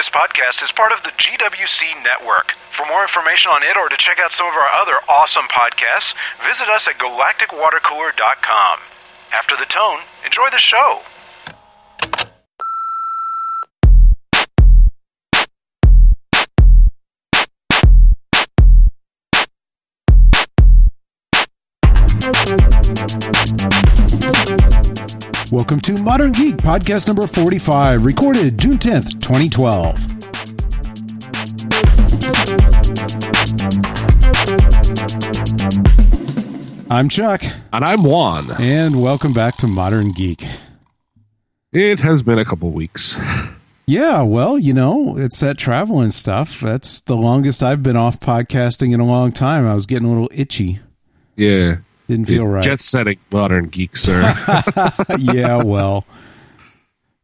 This podcast is part of the GWC network. For more information on it or to check out some of our other awesome podcasts, visit us at galacticwatercooler.com. After the tone, enjoy the show. Welcome to Modern Geek, podcast number 45, recorded June 10th, 2012. I'm Chuck, And I'm Juan. and welcome back to Modern Geek. It has been a couple weeks. Yeah, well, you know, it's that travel and stuff. That's the longest I've been off podcasting in a long time. I was getting a little itchy. Yeah. Didn't feel right. Jet setting modern geek, sir. yeah, well,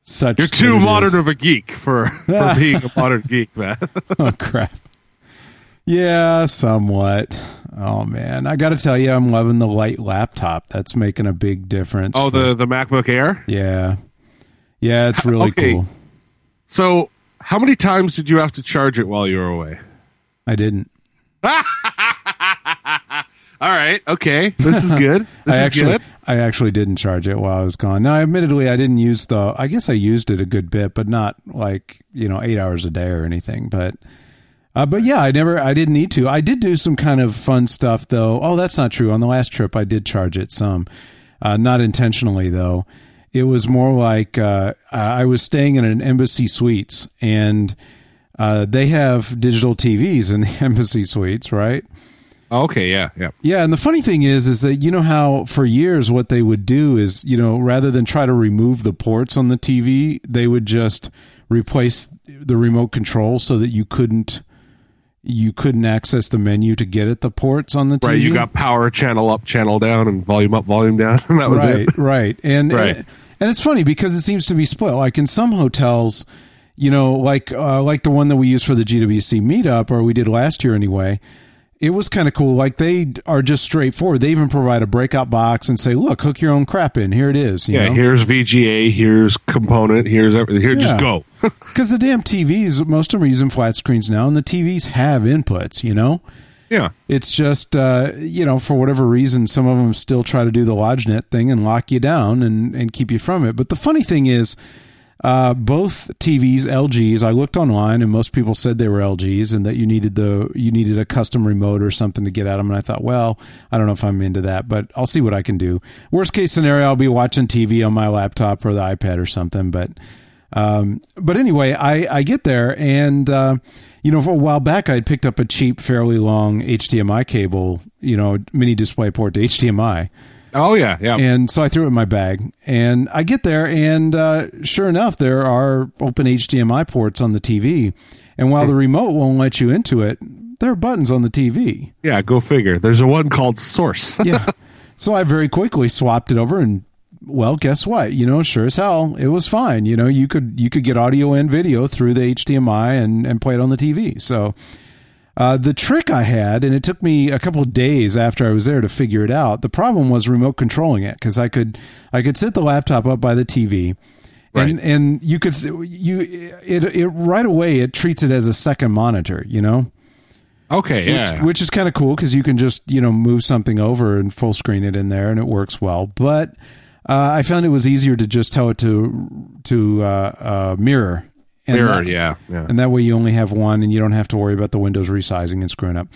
such You're too modern is. of a geek for, for being a modern geek, man. oh crap yeah somewhat oh man i gotta tell you i'm loving the light laptop that's making a big difference oh, for- the, the MacBook Air? yeah yeah it's really Okay. cool So, how many times did you have to charge it while you were away? i didn't All right. Okay. This is good. This i is actually good. i actually didn't charge it while i was gone now admittedly i didn't use the i guess i used it a good bit but not like you know eight hours a day or anything but uh, but yeah, I never, I didn't need to. I did do some kind of fun stuff though. Oh, that's not true. On the last trip, I did charge it some, uh, not intentionally though. It was more like uh, I was staying in an embassy suites, and uh, they have digital TVs in the embassy suites, right? Okay. Yeah. Yeah. Yeah, and the funny thing is, is that you know how for years what they would do is, you know, rather than try to remove the ports on the TV, they would just replace the remote control so that you couldn't you couldn't access the menu to get at the ports on the TV. Right. You got power channel up, channel down, and volume up, volume down. And that was right, it. right, and Right. and and it's funny because it seems to be split. Like in some hotels, you know, like uh, like the one that we used for the GWC meetup, or we did last year anyway. It was kind of cool. Like they are just straightforward. They even provide a breakout box and say, "Look, hook your own crap in. Here it is." You Yeah. know? Here's VGA. Here's component. Here's everything. Here, Yeah. just go. Because the damn TVs, most of them are using flat screens now, and the TVs have inputs. You know, yeah. it's just uh, you know for whatever reason, some of them still try to do the LodgeNet thing and lock you down and and keep you from it. But the funny thing is, uh, both TVs, LGs. I looked online, and most people said they were LGs, and that you needed the you needed a custom remote or something to get at them. And I thought, well, I don't know if I'm into that, but I'll see what I can do. Worst case scenario, I'll be watching TV on my laptop or the iPad or something, but. Um, but anyway, I, I get there and, uh, you know, for a while back, I had picked up a cheap, fairly long HDMI cable, you know, mini display port to HDMI. Oh, yeah. Yeah. And so I threw it in my bag and I get there and, uh, sure enough, there are open HDMI ports on the TV. And while the remote won't let you into it, there are buttons on the TV. yeah. Go figure. There's a one called Source. Yeah. so I very quickly swapped it over and well, guess what? You know, sure as hell, it was fine. You know, you could you could get audio and video through the HDMI and and play it on the TV. So uh, the trick I had, and it took me a couple of days after I was there to figure it out. The problem was remote controlling it because I could I could set the laptop up by the TV, and Right. and you could you it it right away it treats it as a second monitor. You know Okay. Yeah. which is kind of cool because you can just you know move something over and full screen it in there and it works well but uh, i found it was easier to just tell it to to uh, uh, mirror and Mirror. that, Yeah. Yeah. and that way you only have one and you don't have to worry about the windows resizing and screwing up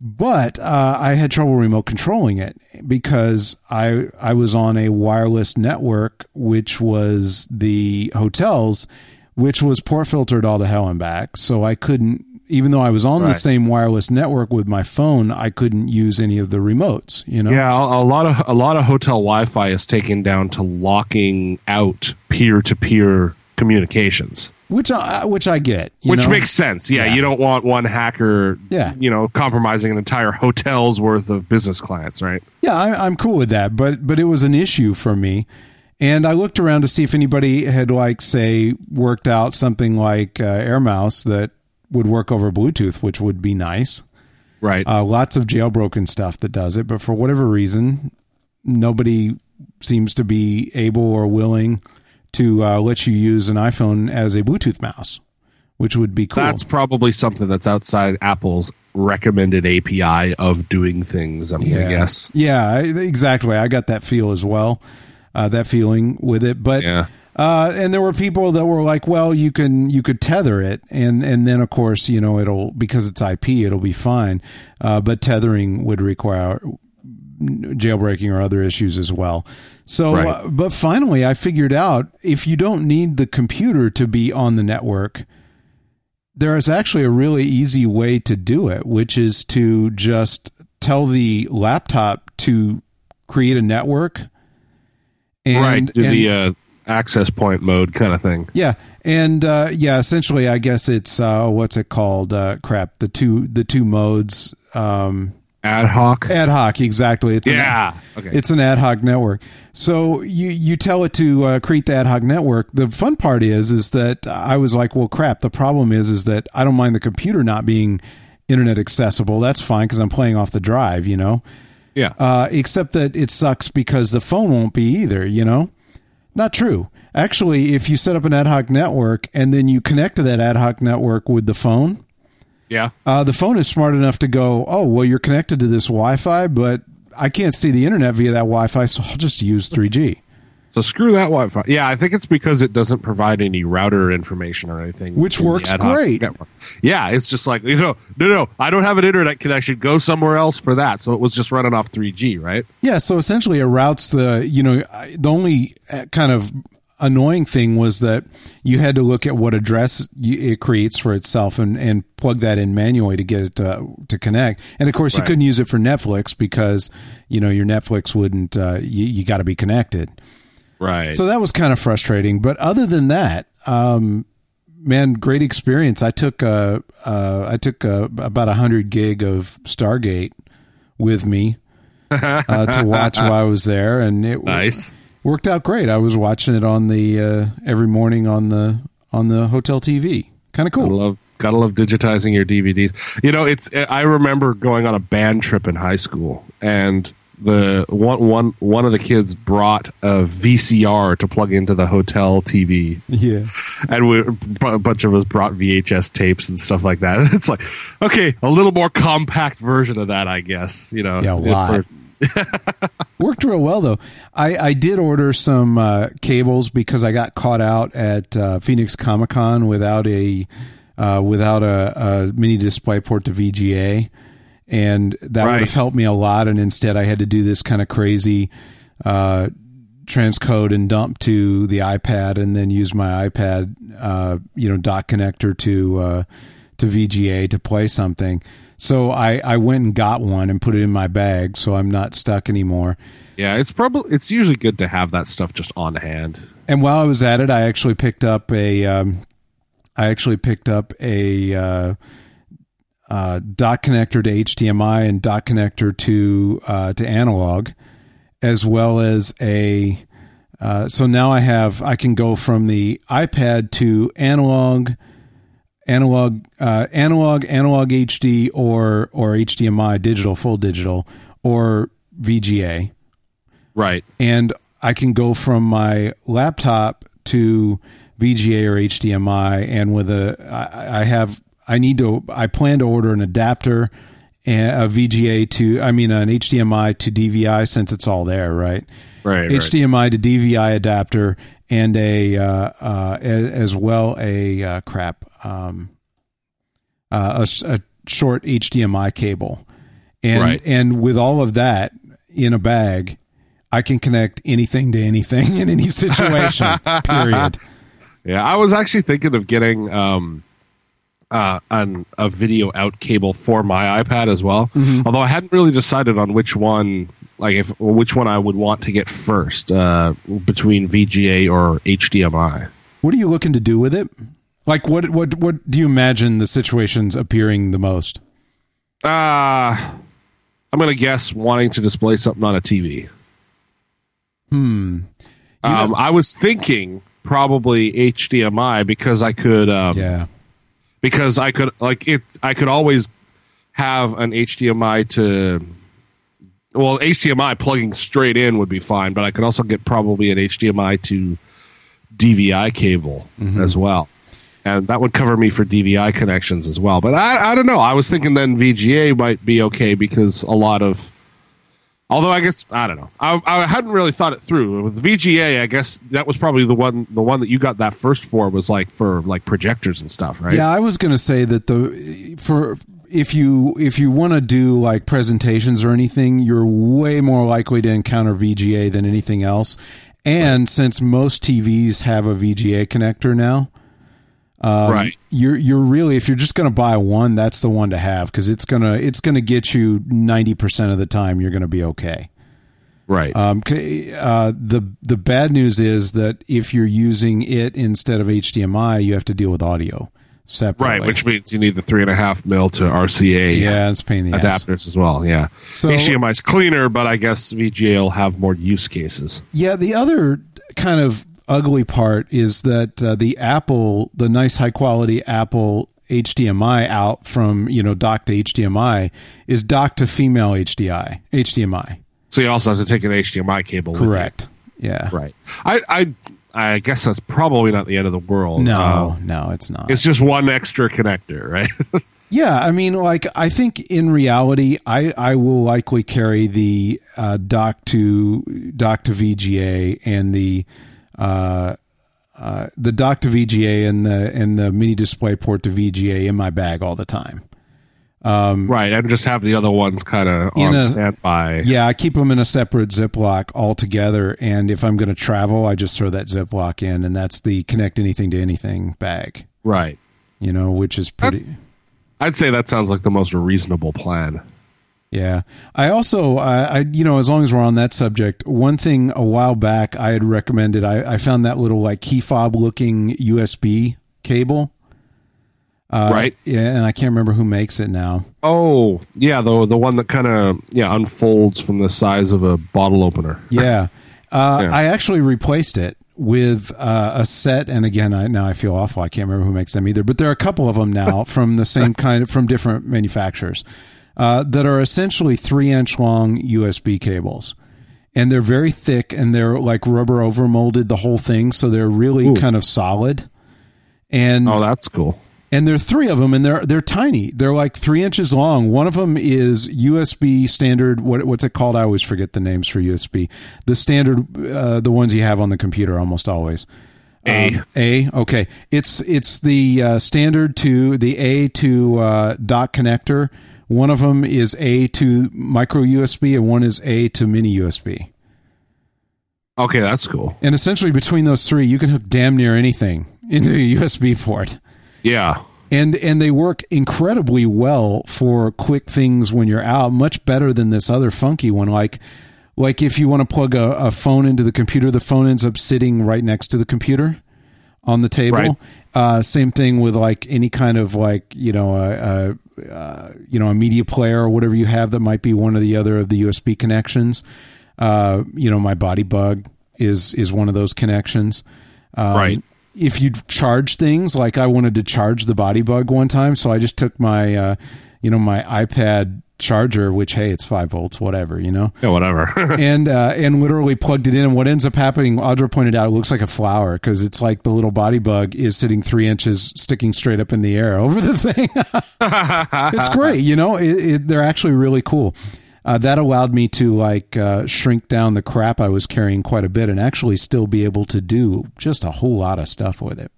but uh, I had trouble remote controlling it because I I was on a wireless network, which was the hotels, which was port filtered all to hell and back. So I couldn't, even though I was on the same wireless network with my phone, I couldn't use any of the remotes. You know, Yeah, a, a lot of a lot of hotel Wi-Fi is taken down to locking out peer-to-peer communications, which I which I get, you which know? makes sense. Yeah, Yeah. you don't want one hacker, Yeah. you know, compromising an entire hotel's worth of business clients, right? Yeah, I, I'm cool with that, but but it was an issue for me, and I looked around to see if anybody had like say worked out something like uh, AirMouse that would work over Bluetooth, which would be nice. Right. Uh, lots of jailbroken stuff that does it, but for whatever reason, nobody seems to be able or willing to uh, let you use an iPhone as a Bluetooth mouse, which would be cool. That's probably something that's outside Apple's recommended API of doing things. I'm gonna guess. Yeah, exactly. I got that feel as well, uh, that feeling with it. But Yeah. uh, and there were people that were like, "Well, you can you could tether it, and and then of course you know it'll because it's IP, it'll be fine. Uh, but tethering would require jailbreaking or other issues as well. So, Right. uh, but finally, I figured out if you don't need the computer to be on the network, there is actually a really easy way to do it, which is to just tell the laptop to create a network. And, right. Do and- the uh, access point mode kind of thing. yeah, and uh, yeah, essentially, I guess it's uh, what's it called? Uh, crap, the two the two modes. Um, Ad hoc. ad hoc, exactly. It's an- Yeah. Okay. it's an ad hoc network. So you you tell it to uh, create the ad hoc network. The fun part is is that I was like, well, crap. The problem is is that I don't mind the computer not being internet accessible. That's fine because I'm playing off the drive. You know. yeah. Uh, except that it sucks because the phone won't be either, you know? Not true. Actually, if you set up an ad hoc network and then you connect to that ad hoc network with the phone, yeah. uh, the phone is smart enough to go, oh, well, you're connected to this Wi Fi, but I can't see the internet via that Wi Fi, so I'll just use 3G. So screw that Wi-Fi. Yeah, I think it's because it doesn't provide any router information or anything, Which works great. network. Yeah, it's just like you know, no, no, I don't have an internet connection. Go somewhere else for that. So it was just running off 3G, right? Yeah, so essentially it routes the, you know, the only uh, kind of annoying thing was that you had to look at what address it creates for itself and, and plug that in manually to get it to, to connect. And of course, you couldn't use it for Netflix because, you know, your Netflix wouldn't, uh, you, you got to be connected. Right. So that was kind of frustrating. But other than that, um, man, great experience. I took uh, uh, I took uh, about a hundred gig of Stargate with me uh, to watch while I was there, and it nice. Worked out great. I was watching it on the uh, every morning on the on the hotel TV. Kind of I cool. love gotta love digitizing your DVDs. You know, it's I remember going on a band trip in high school and the one one one of the kids brought a VCR to plug into the hotel TV. Yeah. and we, a bunch of us brought VHS tapes and stuff like that. It's like, okay, a little more compact version of that, I guess. You know, Yeah, a lot. we're- Worked real well though. I, I did order some uh, cables because I got caught out at uh, Phoenix Comic Con without a uh, without a, a mini display port to VGA, and that would have helped me a lot. And instead, I had to do this kind of crazy uh, transcode and dump to the iPad, and then use my iPad, uh, you know, dock connector to uh, to VGA to play something. So I, I went and got one and put it in my bag, so I'm not stuck anymore. yeah, it's probably it's usually good to have that stuff just on hand. And while I was at it, I actually picked up a, um, I actually picked up a uh, uh, dock connector to HDMI and dock connector to uh, to analog, as well as a. Uh, so now I have I can go from the iPad to analog, analog, uh, analog, analog HD, or or HDMI, digital, full digital, or VGA Right. and I can go from my laptop to VGA or HDMI, and with a I, I have I need to I plan to order an adapter and a VGA to I mean an HDMI to DVI since it's all there, right? Right. right. HDMI to DVI adapter and a uh, uh, as well a uh, crap um, uh, a, a short HDMI cable, and Right. and with all of that in a bag, I can connect anything to anything in any situation. period. Yeah, I was actually thinking of getting um, uh, an, a video out cable for my iPad as well. Mm-hmm. Although I hadn't really decided on which one, like if which one I would want to get first uh, between VGA or HDMI. What are you looking to do with it? Like what what what do you imagine the situations appearing the most? Uh, I'm gonna guess wanting to display something on a TV. Hmm. Um, I was thinking probably HDMI because I could. Um, Yeah. because I could like it. I could always have an HDMI to. Well, HDMI plugging straight in would be fine, but I could also get probably an HDMI to DVI cable mm-hmm. as well. and that would cover me for DVI connections as well. But I, I don't know. I was thinking then VGA might be okay because a lot of, although I guess I don't know. I, I hadn't really thought it through with VGA. I guess that was probably the one the one that you got that first for was like for like projectors and stuff, right? Yeah, I was going to say that the for if you if you want to do like presentations or anything, you're way more likely to encounter VGA than anything else. And right. since most TVs have a VGA connector now, um, right. You're you're really if you're just going to buy one, that's the one to have because it's gonna it's gonna get you ninety percent of the time. You're going to be okay. Right. Um, uh, the the bad news is that if you're using it instead of HDMI, you have to deal with audio separately. Right, which means you need the three and a half mil to RCA. Yeah, it's pain adapters ass. as well. Yeah, so HDMI is cleaner, but I guess VGA will have more use cases. Yeah, the other kind of ugly part is that uh, the Apple, the nice high quality Apple HDMI out from you know dock to HDMI is dock to female HDI HDMI. So you also have to take an HDMI cable. Correct. Yeah. Right. I, I I guess that's probably not the end of the world. No, uh, no, it's not. It's just one extra connector, right? yeah, I mean, like I think in reality, I I will likely carry the uh, dock to dock to VGA and the uh, uh, the dock to VGA and the and the mini display port to VGA in my bag all the time. Um, right, and just have the other ones kind of on a, standby. Yeah, I keep them in a separate Ziploc altogether, and if I'm going to travel, I just throw that Ziploc in, and that's the connect anything to anything bag. Right. You know, which is pretty. That's, I'd say that sounds like the most reasonable plan. Yeah. I also, I, you know, as long as we're on that subject, one thing a while back I had recommended, I, I found that little like key fob looking USB cable. Uh, right. Yeah, and I can't remember who makes it now. Oh, yeah, the the one that kind of yeah unfolds from the size of a bottle opener. Yeah. Uh, yeah. I actually replaced it with uh, a set, and again, I now I feel awful. I can't remember who makes them either, but there are a couple of them now from the same kind of from different manufacturers uh, that are essentially three inch long USB cables. And they're very thick and they're like rubber over molded the whole thing. So they're really Ooh. kind of solid. And oh, that's cool. And there are three of them, and they're they're tiny. They're like three inches long. One of them is USB standard. What what's it called? I always forget the names for USB. The standard, uh, the ones you have on the computer almost always. A um, A okay. It's it's the uh, standard to the A to uh, dock connector one of them is A to micro USB, and one is A to mini USB. Okay, that's cool. And essentially, between those three, you can hook damn near anything into a USB port. Yeah. And and they work incredibly well for quick things when you're out, much better than this other funky one. Like like if you want to plug a, a phone into the computer, the phone ends up sitting right next to the computer on the table. Right. Uh, same thing with like any kind of like you know a, uh, you know a media player or whatever you have that might be one or the other of the USB connections. Uh, you know, my BodyBugg is is one of those connections. Um, right. If you charge things, like I wanted to charge the BodyBugg one time, so I just took my, uh, you know, my iPad charger, which hey, it's five volts, whatever, you know. Yeah, whatever. and uh, and literally plugged it in, and what ends up happening, Audra pointed out, it looks like a flower because it's like the little BodyBugg is sitting three inches, sticking straight up in the air over the thing. it's great, you know. It, it, they're actually really cool. Uh, that allowed me to like uh, shrink down the crap I was carrying quite a bit, and actually still be able to do just a whole lot of stuff with it.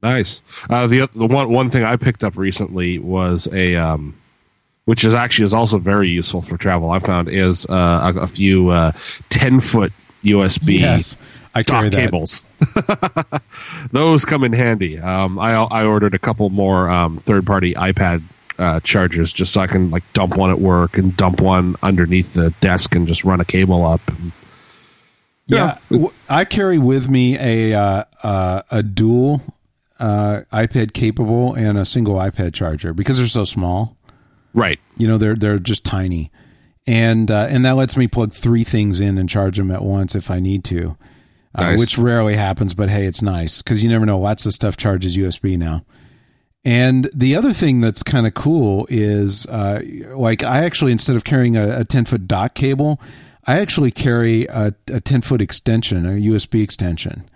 Nice. Uh, the the one one thing I picked up recently was a um, which is actually is also very useful for travel. I found is uh, a, a, few uh, ten foot USB yes, I dock cables. Those come in handy. Um, I I ordered a couple more um, third party iPad uh, chargers just so I can like dump one at work and dump one underneath the desk and just run a cable up. yeah, yeah. I carry with me a uh, uh, a dual uh, iPad capable and a single iPad charger because they're so small. Right. You know, they're they're just tiny, and uh, and that lets me plug three things in and charge them at once if I need to, uh, nice. which rarely happens. But hey, it's nice because you never know. Lots of stuff charges USB now. And the other thing that's kind of cool is, uh, like, I actually instead of carrying a, a ten foot dock cable, I actually carry a, a ten foot extension, a USB extension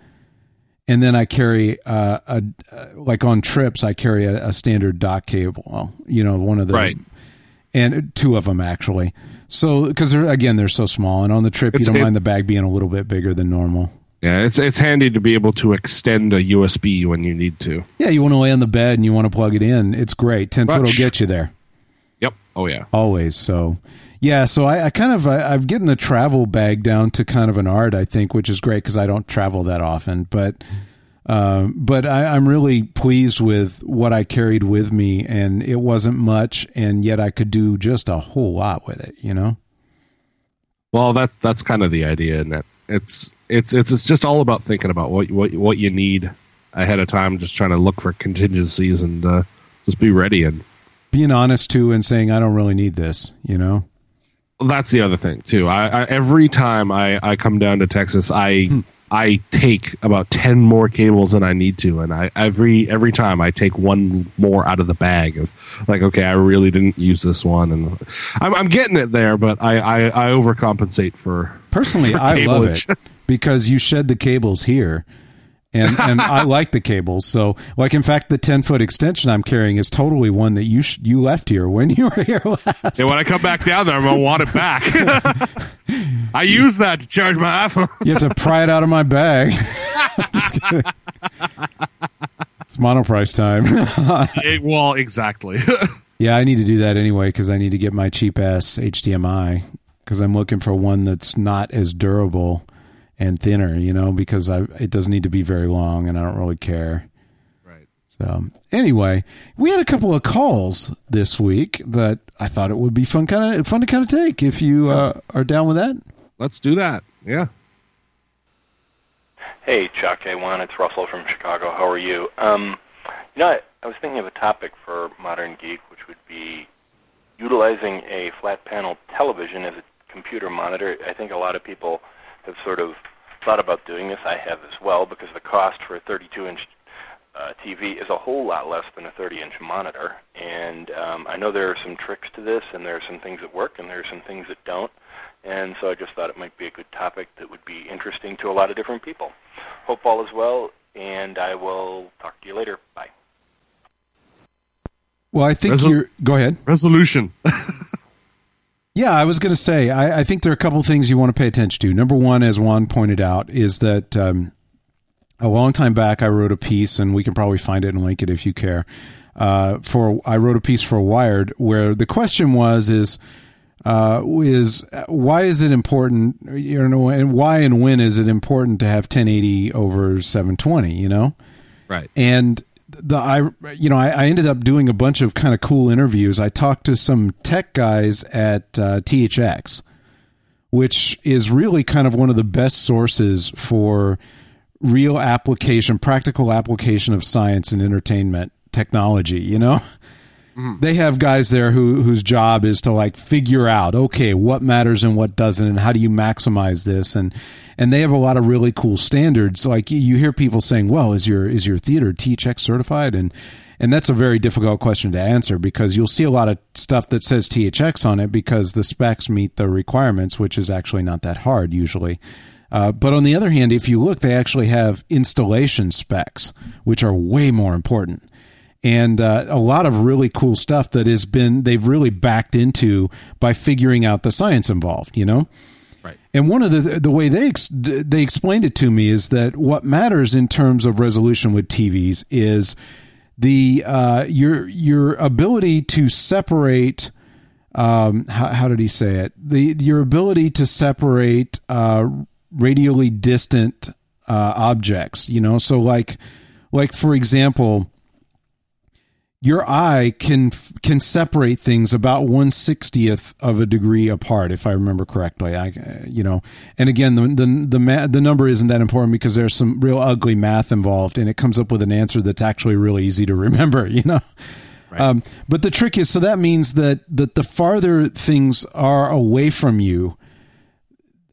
and then I carry uh, a uh, like on trips I carry a, a standard dock cable. You know, one of the Right. and two of them actually. So because they're again they're so small, and on the trip It's- you don't it- mind the bag being a little bit bigger than normal. Yeah, it's it's handy to be able to extend a USB when you need to. Yeah, you want to lay on the bed and you want to plug it in. It's great. Ten foot will get you there Yep. Oh yeah. always. So yeah, so I, I kind of I, I'm getting the travel bag down to kind of an art, I think, which is great because I don't travel that often. But um, but I, I'm really pleased with what I carried with me, and it wasn't much, and yet I could do just a whole lot with it. You know. Well, that that's kind of the idea, and that it's it's it's it's just all about thinking about what what what you need ahead of time, just trying to look for contingencies and uh, just be ready. And Being honest too, and saying I don't really need this. You know. that's the other thing too. I, I every time I I come down to Texas, I I take about ten more cables than I need to, and I every every time I take one more out of the bag of like, okay, I really didn't use this one, and I'm I'm getting it there, but I I, I overcompensate for Personally, for I love it because you shed the cables here. And, and I like the cables. So, like, in fact, the 10 foot extension I'm carrying is totally one that you sh- you left here when you were here last. And when I come back down there, I'm gonna want it back. I use that to charge my iPhone. You have to pry it out of my bag. Just kidding. It's monoprice time. It- well, exactly. yeah, I need to do that anyway because I need to get my cheap ass HDMI because I'm looking for one that's not as durable and thinner, you know, because I it doesn't need to be very long and I don't really care. right. So anyway, we had a couple of calls this week that I thought it would be fun kind of fun to kind of take if you uh, are down with that. Let's do that. Yeah. Hey, Chuck. Hey, Juan. It's Russell from Chicago. How are you? Um, you know, I, I was thinking of a topic for Modern Geek, which would be utilizing a flat panel television as a computer monitor. I think a lot of people have sort of thought about doing this. I have as well because the cost for a 32-inch uh, TV is a whole lot less than a 30-inch monitor. And um, I know there are some tricks to this, and there are some things that work, and there are some things that don't. And so I just thought it might be a good topic that would be interesting to a lot of different people. Hope all is well, and I will talk to you later. Bye. Well, I think Resol- you're. Go ahead. Resolution. Yeah, I was going to say, I, I think there are a couple of things you want to pay attention to. Number one, as Juan pointed out, is that um, a long time back I wrote a piece, and we can probably find it and link it if you care. Uh, for I wrote a piece for Wired where the question was is uh, is why is it important you know and why and when is it important to have 1080 over 720 you know right. and the I you know I, I ended up doing a bunch of kind of cool interviews. I talked to some tech guys at uh, THX, which is really kind of one of the best sources for real application, practical application of science and entertainment technology. You know. They have guys there who whose job is to like figure out okay what matters and what doesn't and how do you maximize this? And and they have a lot of really cool standards. Like you hear people saying well is your is your theater THX certified? And and that's a very difficult question to answer because you'll see a lot of stuff that says THX on it because the specs meet the requirements which is actually not that hard usually. Uh, but on the other hand if you look they actually have installation specs which are way more important and uh, a lot of really cool stuff that has been they've really backed into by figuring out the science involved you know? Right. and one of the the way they ex- they explained it to me is that what matters in terms of resolution with TVs is the uh, your your ability to separate um, how, how did he say it? The your ability to separate uh, radially distant uh, objects you know? So like like for example your eye can can separate things about one sixtieth of a degree apart, if I remember correctly. I, you know, and again, the the the, ma- the number isn't that important because there's some real ugly math involved, and it comes up with an answer that's actually really easy to remember. You know. Um, but the trick is, so that means that that the farther things are away from you,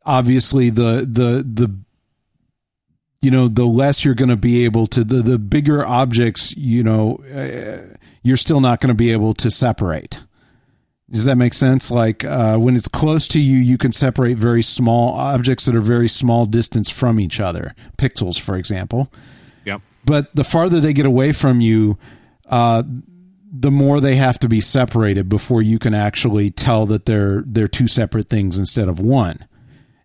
obviously the the the you know the less you're going to be able to the the bigger objects you know uh, you're still not going to be able to separate does that make sense like uh, when it's close to you you can separate very small objects that are very small distance from each other pixels for example Yep. but the farther they get away from you, uh, the more they have to be separated before you can actually tell that they're they're two separate things instead of one.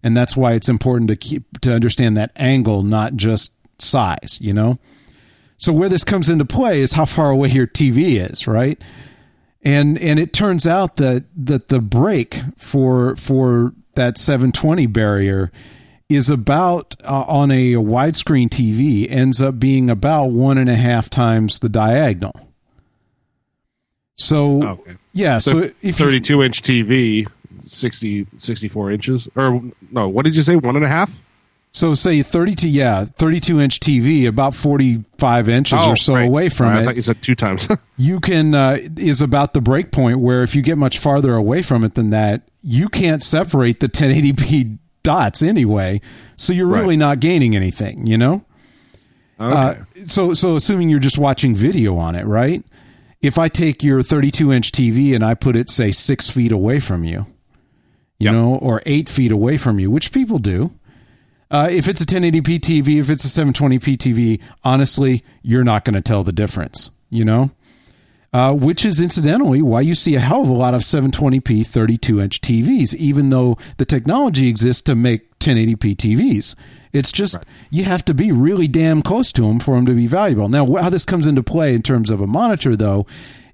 And that's why it's important to keep to understand that angle, not just size, you know? So where this comes into play is how far away your TV is, right? And and it turns out that that the break for for that 720 barrier is about uh, on a, widescreen TV ends up being about one and a half times the diagonal. So Okay. yeah, so, So, if 32 inch TV, 60, 64 inches, or no, what did you say? One and a half? so say 32 yeah 32 inch TV about 45 inches or so Oh, right. away from Right, I it thought you said two times. you can uh, is about the break point where if you get much farther away from it than that, you can't separate the 1080p dots anyway. So you're really Right. not gaining anything, you know. okay. Uh, so so assuming you're just watching video on it, right? If I take your 32 inch TV and I put it say six feet away from you, you Yep. know, or eight feet away from you, which people do. Uh, if it's a 1080p TV, if it's a 720p TV, honestly, you're not going to tell the difference, you know? Uh, which is incidentally why you see a hell of a lot of 720p 32 inch TVs, even though the technology exists to make 1080p TVs. It's just you have to be really damn close to them for them to be valuable. Now, how this comes into play in terms of a monitor, though,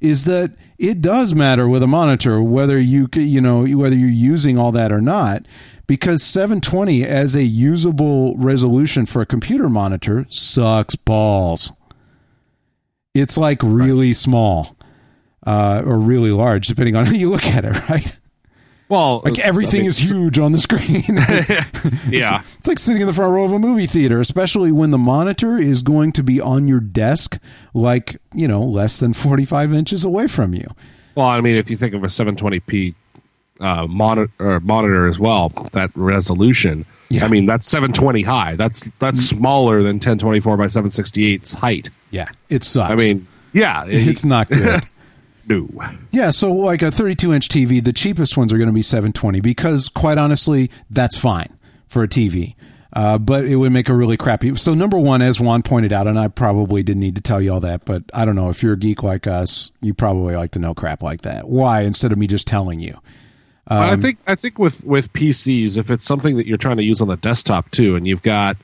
is that it does matter with a monitor whether you you know whether you're using all that or not, because 720 as a usable resolution for a computer monitor sucks balls it's like really small uh, or really large, depending on how you look at it, right? Well, Like everything is huge on the screen. Yeah. it's like sitting in the front row of a movie theater, especially when the monitor is going to be on your desk, like, you know, less than 45 inches away from you. Well, I mean, if you think of a 720p uh, monitor, or monitor as well, that resolution. Yeah. I mean, that's 720 high. That's that's smaller than 1024 by 768's height. Yeah. It sucks. I mean, yeah, it- it's not good. No. Yeah, so like a 32 inch TV, the cheapest ones are going to be 720 because, quite honestly, that's fine for a TV. Uh, but it would make a really crappy. So number one, as Juan pointed out, and I probably didn't need to tell you all that, but I don't know if you're a geek like us, you probably like to know crap like that. Why instead of me just telling you? Um, I think I think with with PCs, if it's something that you're trying to use on the desktop too, and you've got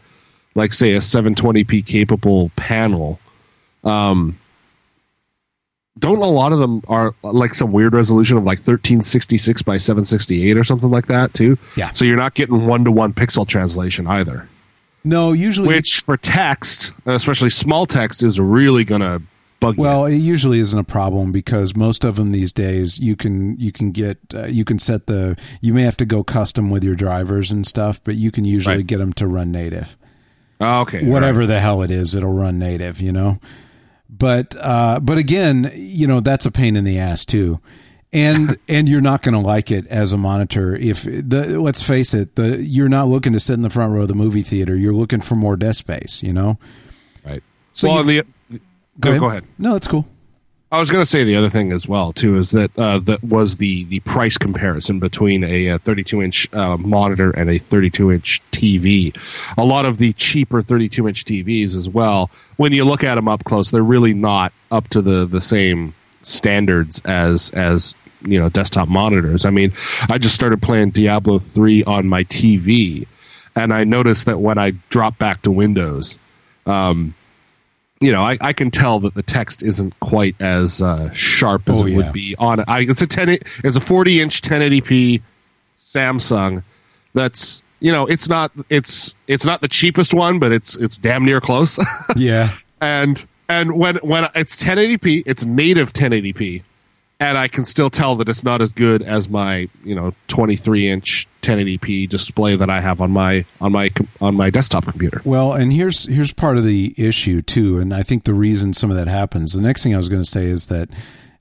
like say a 720p capable panel, um, don't a lot of them are like some weird resolution of like 1366 by 768 or something like that too? Yeah. So you're not getting one to one pixel translation either, No, usually. which for text, especially small text, is really gonna bug you. Well, it usually isn't a problem because most of them these days you can you can get uh, you can set the you may have to go custom with your drivers and stuff, but you can usually Right. get them to run native. Oh, okay, whatever the hell it is, it'll run native, you know. But uh, but again, you know that's a pain in the ass too, and and you're not going to like it as a monitor if the let's face it, the you're not looking to sit in the front row of the movie theater. You're looking for more desk space, you know. right. So well, you- the go, go ahead. No, that's cool. I was going to say the other thing as well too is that uh, that was the the price comparison between a, 32 inch uh, monitor and a 32 inch TV. A lot of the cheaper 32 inch TVs as well, when you look at them up close, they're really not up to the the same standards as as you know desktop monitors. I mean, I just started playing Diablo 3 on my TV, and I noticed that when I drop back to Windows you know, I, I can tell that the text isn't quite as uh, sharp as Oh, it yeah. would be on. I, it's a ten. It's a forty inch 1080p Samsung. That's you know, it's not it's it's not the cheapest one, but it's it's damn near close. Yeah, and and when when it's 1080p, it's native 1080p, and I can still tell that it's not as good as my you know 23 inch 1080p display that I have on my on my on my desktop computer. Well, and here's here's part of the issue too, and I think the reason some of that happens. The next thing I was going to say is that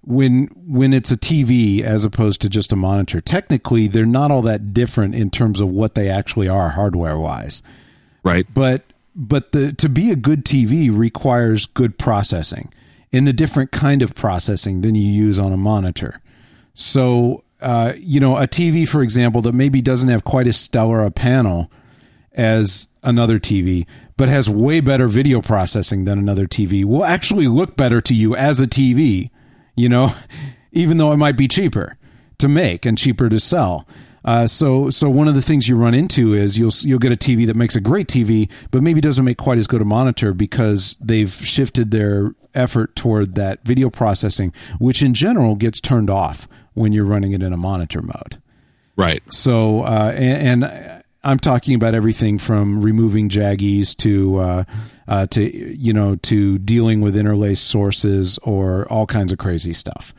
when when it's a TV as opposed to just a monitor, technically they're not all that different in terms of what they actually are hardware wise. Right. But but the to be a good TV requires good processing in a different kind of processing than you use on a monitor. So, uh, you know, a TV, for example, that maybe doesn't have quite as stellar a panel as another TV, but has way better video processing than another TV, will actually look better to you as a TV, you know, even though it might be cheaper to make and cheaper to sell. Uh, so, so one of the things you run into is you'll you'll get a TV that makes a great TV, but maybe doesn't make quite as good a monitor because they've shifted their effort toward that video processing, which in general gets turned off when you're running it in a monitor mode. Right. So, uh, and, and, I'm talking about everything from removing jaggies to uh, uh, to you know to dealing with interlaced sources or all kinds of crazy stuff.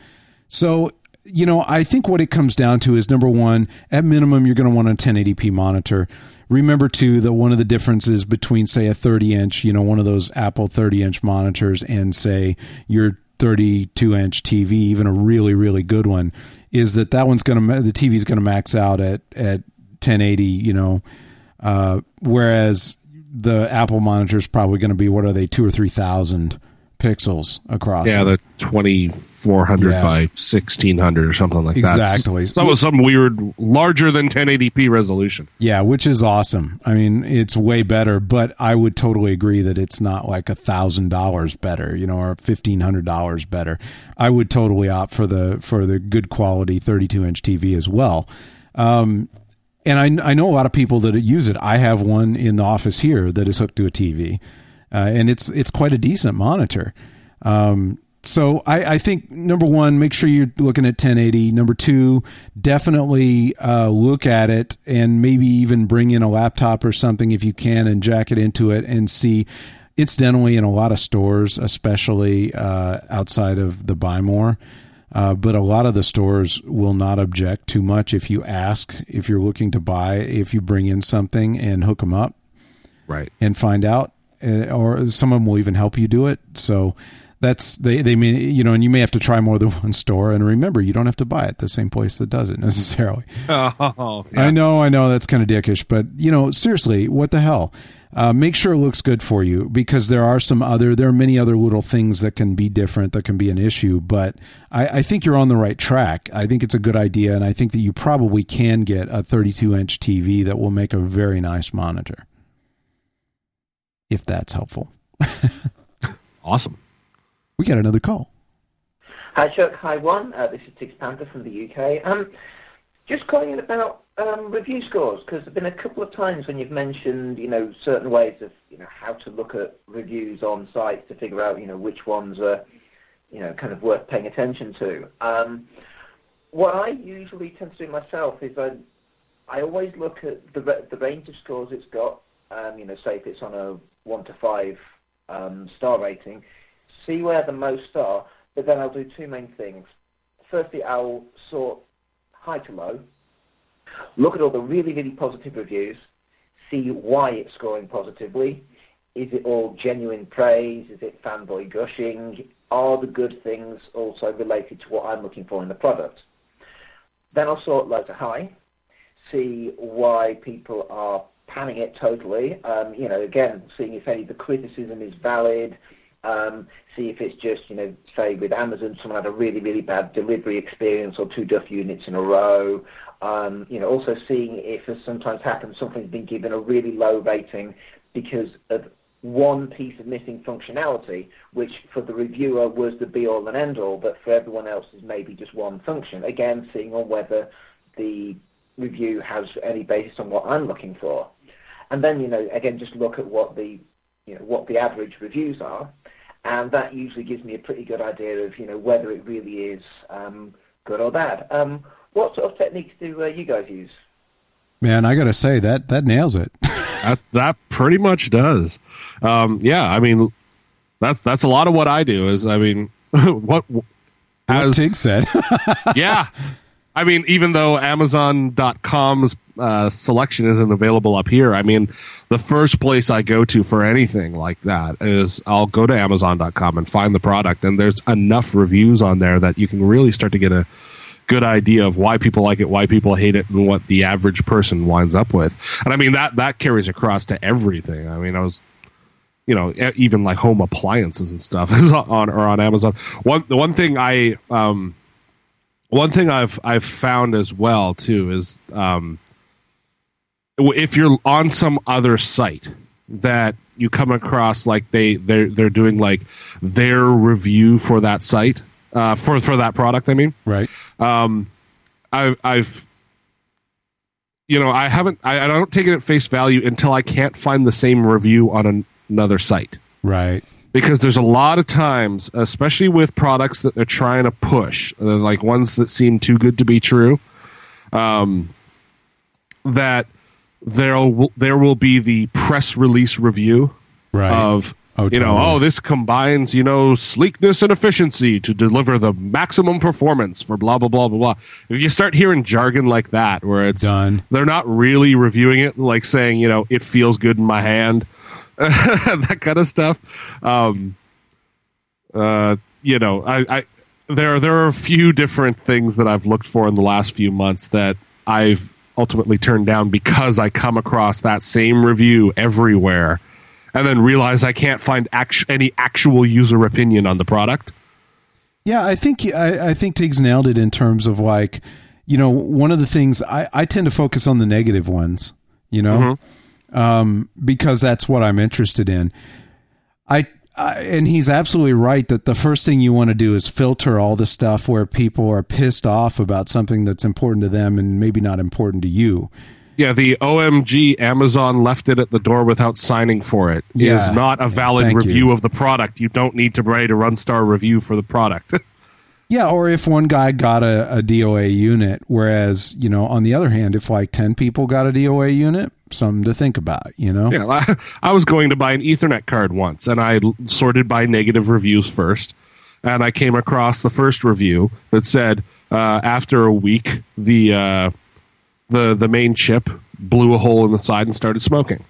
So you know, I think what it comes down to is number one, at minimum, you're going to want a 1080p monitor. Remember, too, that one of the differences between, say, a 30 inch, you know, one of those Apple 30 inch monitors and, say, your 32 inch TV, even a really, really good one, is that that one's to, the TV is going to max out at, at 1080, you know, uh, whereas the Apple monitor is probably to be, what are they, two or 3,000 pixels across. Yeah, the twenty four hundred yeah. by sixteen hundred or something like exactly. that. Exactly. So some weird larger than ten eighty p resolution. Yeah, which is awesome. I mean, it's way better, but I would totally agree that it's not like a thousand dollars better, you know, or fifteen hundred dollars better. I would totally opt for the for the good quality thirty two inch TV as well. Um, and I, I know a lot of people that use it. I have one in the office here that is hooked to a TV and it's it's quite a decent monitor. Um, so I, I, think number one, make sure you're looking at 1080. Number two, definitely uh, look at it and maybe even bring in a laptop or something if you can and jack it into it and see. Incidentally, in a lot of stores, especially uh, outside of the buy more, uh, but a lot of the stores will not object too much if you ask if you're looking to buy if you bring in something and hook them up, right, and find out uh, or some of them will even help you do it. So that's they they mean you know, and you may have to try more than one store. And remember, you don't have to buy it the same place that does it necessarily. Oh, yeah. I know, I know that's kind of dickish, but you know, seriously, what the hell? Uh, make sure it looks good for you because there are some other there are many other little things that can be different that can be an issue but I, I, think you're on the right track i think it's a good idea and i think that you probably can get a 32 inch tv that will make a very nice monitor if that's helpful. awesome. We got another call. Hi, Chuck. Hi, Juan. Uh, this is Tiggs Panther from the UK. Um, just calling in about um, review scores because there've been a couple of times when you've mentioned, you know, certain ways of, you know, how to look at reviews on sites to figure out, you know, which ones are, you know, kind of worth paying attention to. Um, what I usually tend to do myself is I, I always look at the the range of scores it's got. Um, you know, say if it's on a one to five um, star rating, see where the most are, but then I'll do two main things. Firstly, I'll sort high to low, look at all the really, really positive reviews, see why it's scoring positively. Is it all genuine praise? Is it fanboy gushing? Are the good things also related to what I'm looking for in the product? Then I'll sort low to high, see why people are panning it totally. Um, you know, again, seeing if any of the criticism is valid. Um, see if it's just, you know, say with Amazon, someone had a really, really bad delivery experience or two Duff units in a row. Um, you know, also seeing if, as sometimes happens, something's been given a really low rating because of one piece of missing functionality, which for the reviewer was the be-all and end-all, but for everyone else is maybe just one function. Again, seeing on whether the review has any basis on what I'm looking for. And then, you know, again, just look at what the, you know, what the average reviews are. And that usually gives me a pretty good idea of, you know, whether it really is um, good or bad. Um, what sort of techniques do uh, you guys use? Man, I got to say that that nails it. that that pretty much does. Um, yeah, I mean, that's that's a lot of what I do. Is I mean, what as Tig said. yeah, I mean, even though Amazon.com's uh, selection isn't available up here, I mean, the first place I go to for anything like that is I'll go to Amazon.com and find the product, and there's enough reviews on there that you can really start to get a good idea of why people like it, why people hate it, and what the average person winds up with. And I mean that that carries across to everything. I mean, I was you know even like home appliances and stuff is on or on Amazon. One the one thing I um one thing I've I've found as well too is um, if you're on some other site that you come across like they they're they're doing like their review for that site uh, for for that product. I mean, Right. I've I've you know I haven't I, I don't take it at face value until I can't find the same review on an, another site Right. because there's a lot of times, especially with products that they're trying to push, uh, like ones that seem too good to be true, um, that there will there will be the press release review Right. of Oh, you know oh this combines you know sleekness and efficiency to deliver the maximum performance for blah blah blah blah blah if you start hearing jargon like that where it's Done. they're not really reviewing it like saying you know it feels good in my hand that kind of stuff um uh you know i i there there are a few different things that i've looked for in the last few months that i've ultimately turned down because i come across that same review everywhere and then realize i can't find actu- any actual user opinion on the product. Yeah, I think I, I think Tiggs nailed it in terms of like, you know, one of the things I, I tend to focus on the negative ones, you know, um, because that's what I'm interested in. I, I and he's absolutely right that the first thing you want to do is filter all the stuff where people are pissed off about something that's important to them and maybe not important to you. yeah the omg amazon left it at the door without signing for it is Yeah. not a valid Thank review you. of the product you don't need to write a run star review for the product Yeah, or if one guy got a, a DOA unit, whereas, you know, on the other hand, if like 10 people got a DOA unit, something to think about, you know? Yeah, I, was going to buy an Ethernet card once, and I sorted by negative reviews first, and I came across the first review that said uh, after a week the uh, the the main chip blew a hole in the side and started smoking.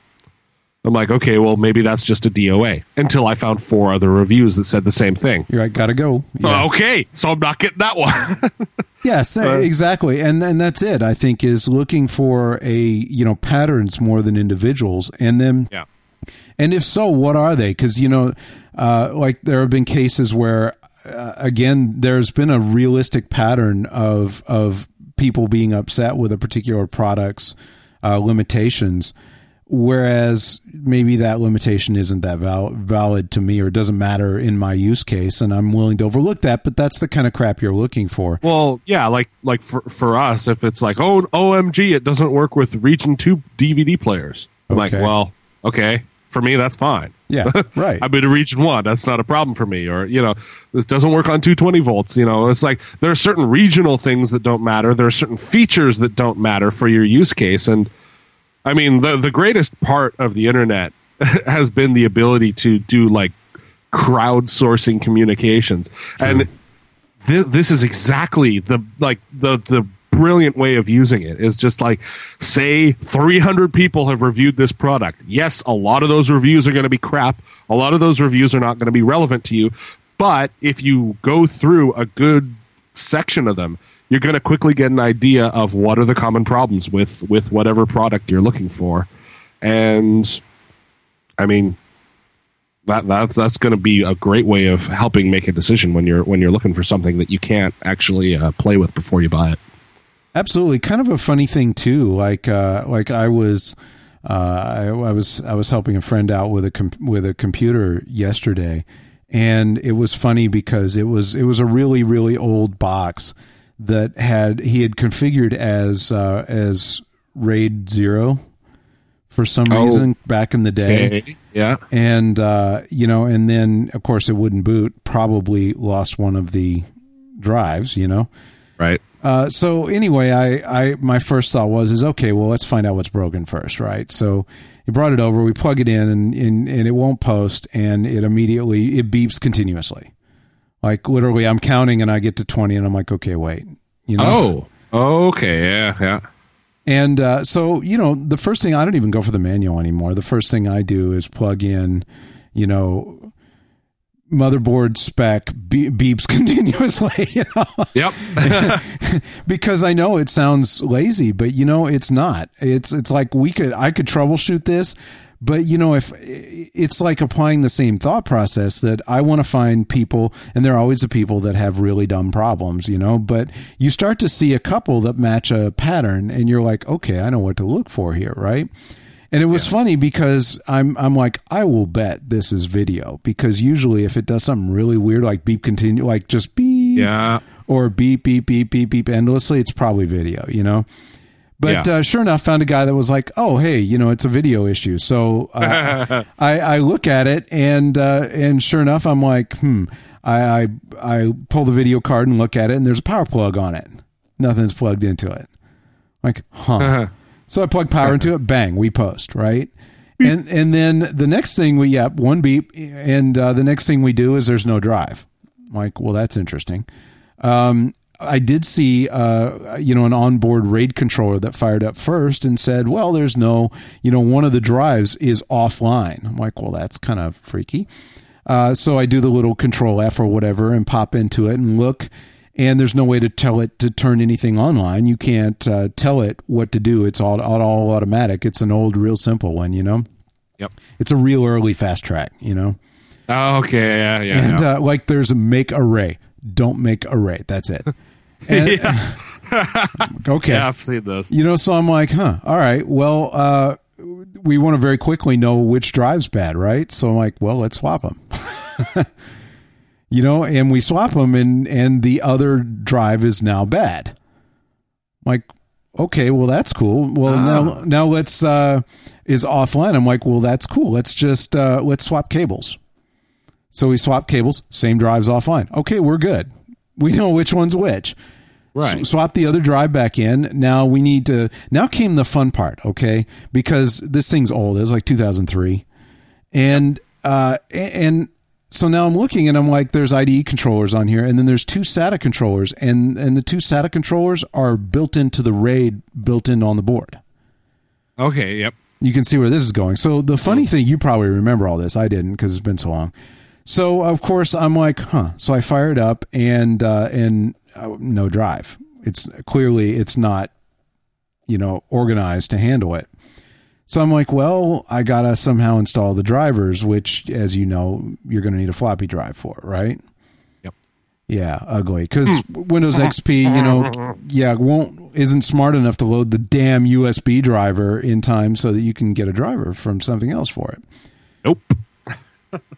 I'm like, okay, well maybe that's just a DOA. Until I found four other reviews that said the same thing. You're like, gotta go. So, Yeah. okay, so I'm not getting that one. Yes, exactly. And and that's it, I think, is looking for a, you know, patterns more than individuals. And then yeah. And if so, what are they? Because you know, uh, like there have been cases where, uh, again, there's been a realistic pattern of of people being upset with a particular product's uh, limitations, whereas maybe that limitation isn't that val- valid to me or doesn't matter in my use case, and I'm willing to overlook that. But that's the kind of crap you're looking for. Well, yeah, like like for for us, if it's like, oh, OMG, it doesn't work with Region Two DVD players. I'm like, well, okay, for me that's fine. Yeah, right. I've been to Region One, that's not a problem for me. Or you know, this doesn't work on 220 volts. You know, it's like there are certain regional things that don't matter. There are certain features that don't matter for your use case, and I mean, the the greatest part of the internet has been the ability to do like crowdsourcing communications, and this, this is exactly the like the the brilliant way of using it is just like say 300 people have reviewed this product. Yes a lot of those reviews are going to be crap. A lot of those reviews are not going to be relevant to you. But if you go through a good section of them you're going to quickly get an idea of what are the common problems with with whatever product you're looking for and i mean that that's that's going to be a great way of helping make a decision when you're when you're looking for something that you can't actually uh, play with before you buy it. Absolutely, kind of a funny thing too. Like, uh, like I was, uh, I, I was, I was helping a friend out with a com- with a computer yesterday, and it was funny because it was it was a really really old box that had he had configured as uh, as RAID zero for some Oh. reason back in the day Yeah. and uh, you know, and then of course it wouldn't boot. Probably lost one of the drives. You know. Right. Uh, so anyway, I, I my first thought was is okay. Well, let's find out what's broken first, right? So he brought it over. We plug it in, and, and and it won't post, and it immediately it beeps continuously. Like literally, I'm counting, and I get to twenty, and I'm like, okay, wait, you know. Oh. Okay. Yeah. Yeah. And uh, so, you know, the first thing I don't even go for the manual anymore. The first thing I do is plug in, you know, motherboard spec be- beeps continuously. You know, Yep. because I know it sounds lazy, but you know, it's not. It's it's like we could I could troubleshoot this, But you know, if it's like applying the same thought process that I want to find people, and there are always the people that have really dumb problems, you know. But you start to see a couple that match a pattern, and you're like, okay, I know what to look for here, right? And it was yeah. funny because I'm I'm like I will bet this is video because usually if it does something really weird like beep continue like just beep yeah or beep beep beep beep beep endlessly it's probably video you know but yeah. uh, sure enough, found a guy that was like, "Oh, hey, you know, it's a video issue." So uh, I, I look at it, and uh, and sure enough, I'm like, "Hmm." I, I I pull the video card and look at it, and there's a power plug on it. Nothing's plugged into it. Like, huh? so I plug power into it. Bang, we post right. And and then the next thing we yeah one beep, and uh, the next thing we do is there's no drive. I'm like, well, that's interesting. Um, I did see, uh, you know, an onboard RAID controller that fired up first and said, well, there's no, you know, one of the drives is offline. I'm like, well, that's kind of freaky. Uh, so I do the little control F or whatever and pop into it and look, and there's no way to tell it to turn anything online. You can't uh, tell it what to do. It's all, all, all automatic. It's an old, real simple one, you know? Yep. It's a real early FastTrak, you know? Oh, okay. Yeah, yeah. And. Uh, like there's a make array. Don't make array. That's it. And, yeah. okay. Yeah, I've seen those. You know, so I'm like, huh, all right, well, uh, we want to very quickly know which drive's bad, right? So I'm like, well, let's swap them. you know, and we swap them, and and the other drive is now bad. I'm like, okay, well, that's cool. Well, ah. now now let's uh, is offline. I'm like, well, that's cool. Let's just uh, let's swap cables. So we swap cables, same drive's offline. Okay, we're good. We know which one's which. Right. swap the other drive back in. Now we need to. Now came the fun part, okay? Because this thing's old. It was like 2003, and uh, and so now I'm looking and I'm like, there's IDE controllers on here, and then there's two SATA controllers, and and the two SATA controllers are built into the RAID, built in on the board. Okay. Yep. You can see where this is going. So the funny thing, you probably remember all this. I didn't because it's been so long. So of course I'm like, huh. So I fire it up and uh, and uh, no drive. It's clearly it's not, you know, organized to handle it. So I'm like, well, I gotta somehow install the drivers, which, as you know, you're going to need a floppy drive for, right? Yep. Yeah, ugly. Because Windows XP, you know, yeah, won't isn't smart enough to load the damn USB driver in time so that you can get a driver from something else for it. Nope.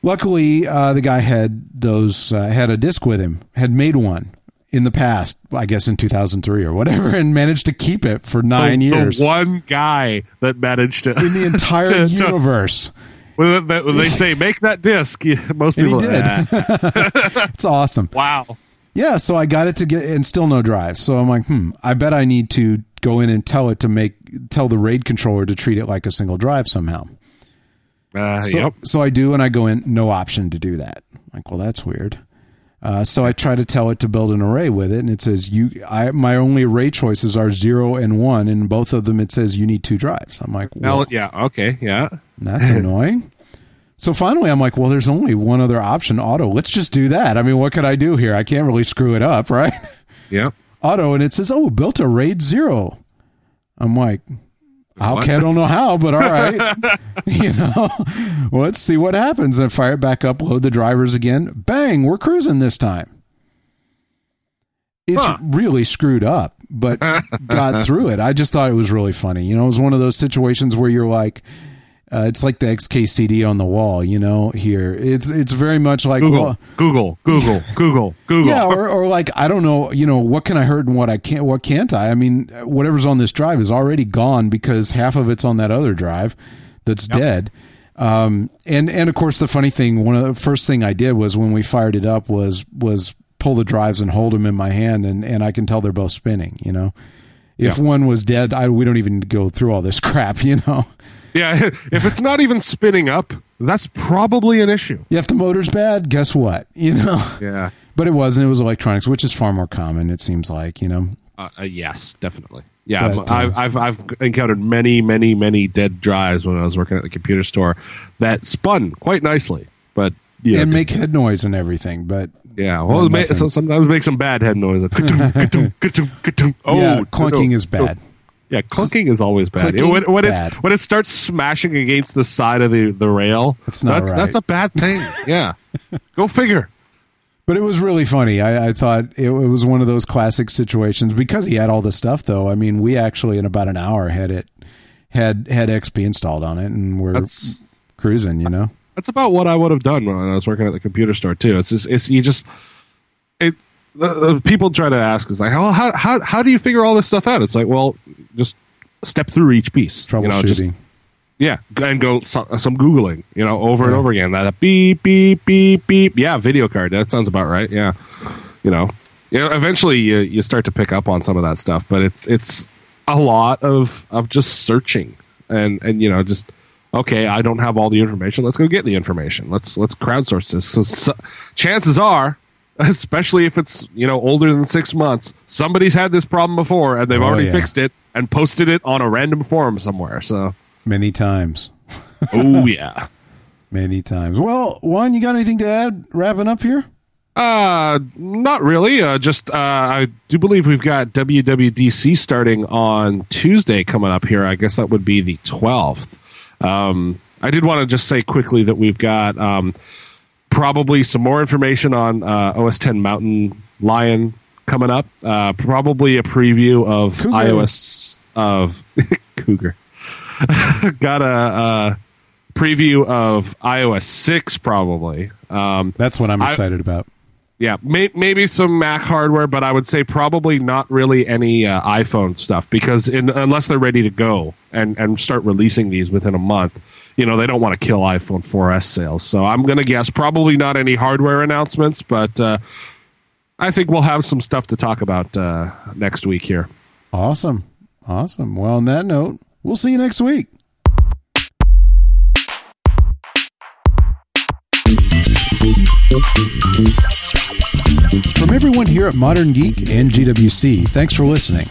Luckily, uh, the guy had those uh, had a disc with him, had made one in the past, I guess in 2003 or whatever, and managed to keep it for nine the, years. The one guy that managed to in the entire to, universe. To, when they say make that disc, most people did. it's awesome. Wow. Yeah, so I got it to get and still no drive. So I'm like, hmm, I bet I need to go in and tell it to make tell the RAID controller to treat it like a single drive somehow. Uh, so, yep. so I do, and I go in, no option to do that. I'm like, well, that's weird. Uh, so I try to tell it to build an array with it, and it says you. I my only array choices are zero and one, and both of them it says you need two drives. I'm like, well, yeah, okay, yeah, that's annoying. So finally, I'm like, well, there's only one other option, auto. Let's just do that. I mean, what could I do here? I can't really screw it up, right? Yeah. Auto, and it says, oh, built a RAID zero. I'm like, Okay, I don't know how, but all right. you know, let's see what happens. And fire it back up, load the drivers again. Bang, we're cruising this time. It's huh. really screwed up, but got through it. I just thought it was really funny. You know, it was one of those situations where you're like, uh, it's like the XKCD on the wall, you know. Here, it's it's very much like Google, well, Google, Google, Google, Google. Yeah, or, or like I don't know, you know, what can I hurt and what I can't, what can't I? I mean, whatever's on this drive is already gone because half of it's on that other drive that's yep. dead. Um, and and of course, the funny thing, one of the first thing I did was when we fired it up was was pull the drives and hold them in my hand, and and I can tell they're both spinning. You know, if yeah. one was dead, I we don't even go through all this crap. You know. Yeah, if it's not even spinning up, that's probably an issue. Yeah, if the motor's bad, guess what? You know. Yeah. But it wasn't. It was electronics, which is far more common. It seems like you know. Uh, uh, yes, definitely. Yeah, but, uh, I've, I've I've encountered many many many dead drives when I was working at the computer store that spun quite nicely, but yeah, and make head noise and everything. But yeah, well, so sometimes make some bad head noise. Like, oh, yeah, clunking is bad. Yeah, clunking is always bad. When when bad. it when it starts smashing against the side of the, the rail, That's not that's, right. that's a bad thing. yeah, go figure. But it was really funny. I, I thought it, it was one of those classic situations because he had all the stuff. Though I mean, we actually in about an hour had it had had XP installed on it, and we're That's cruising. You know, that's about what I would have done when I was working at the computer store too. It's just it's you just it. The, the people try to ask is like, how, how how how do you figure all this stuff out? It's like, well, just step through each piece. You know, troubleshooting. just Yeah, and go some, some googling, you know, over and over again. That beep beep beep beep. Yeah, video card. That sounds about right. Yeah, you know, you know. Eventually, you you start to pick up on some of that stuff, but it's it's a lot of of just searching and and you know just okay. I don't have all the information. Let's go get the information. Let's let's crowdsource this. So, so, chances are. Especially if it's you know older than six months, somebody's had this problem before and they've Oh, already yeah. fixed it and posted it on a random forum somewhere. So many times, Oh yeah. many times. Well, Juan, you got anything to add? Wrapping up here. Uh, not really. Uh, just uh, I do believe we've got WWDC starting on Tuesday coming up here. I guess that would be the twelfth. Um, I did want to just say quickly that we've got um, probably some more information on uh, OS 10 Mountain Lion coming up. Uh, probably a preview of Cougar. iOS of Cougar. got a, uh preview of iOS 6 probably. Um, That's what I'm I- excited about. yeah, may, maybe some Mac hardware, but I would say probably not really any uh, iPhone stuff because in, unless they're ready to go and, and start releasing these within a month, you know, they don't want to kill iPhone 4S sales. So I'm going to guess probably not any hardware announcements, but uh, I think we'll have some stuff to talk about uh, next week here. Awesome, awesome. Well, on that note, we'll see you next week. From everyone here at Modern Geek and GWC, thanks for listening.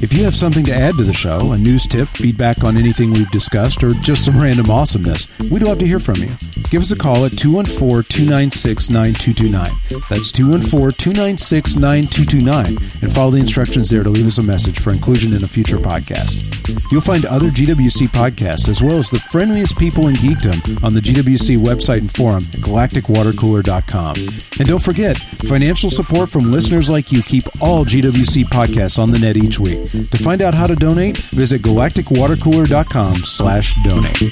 If you have something to add to the show, a news tip, feedback on anything we've discussed, or just some random awesomeness, we'd love to hear from you. Give us a call at 214 296 9229. That's 214 296 9229, and follow the instructions there to leave us a message for inclusion in a future podcast. You'll find other GWC podcasts as well as the friendliest people in geekdom on the GWC website and forum at galacticwatercooler.com. And don't forget, Financial support from listeners like you keep all GWC podcasts on the net each week. To find out how to donate, visit galacticwatercooler.com slash donate.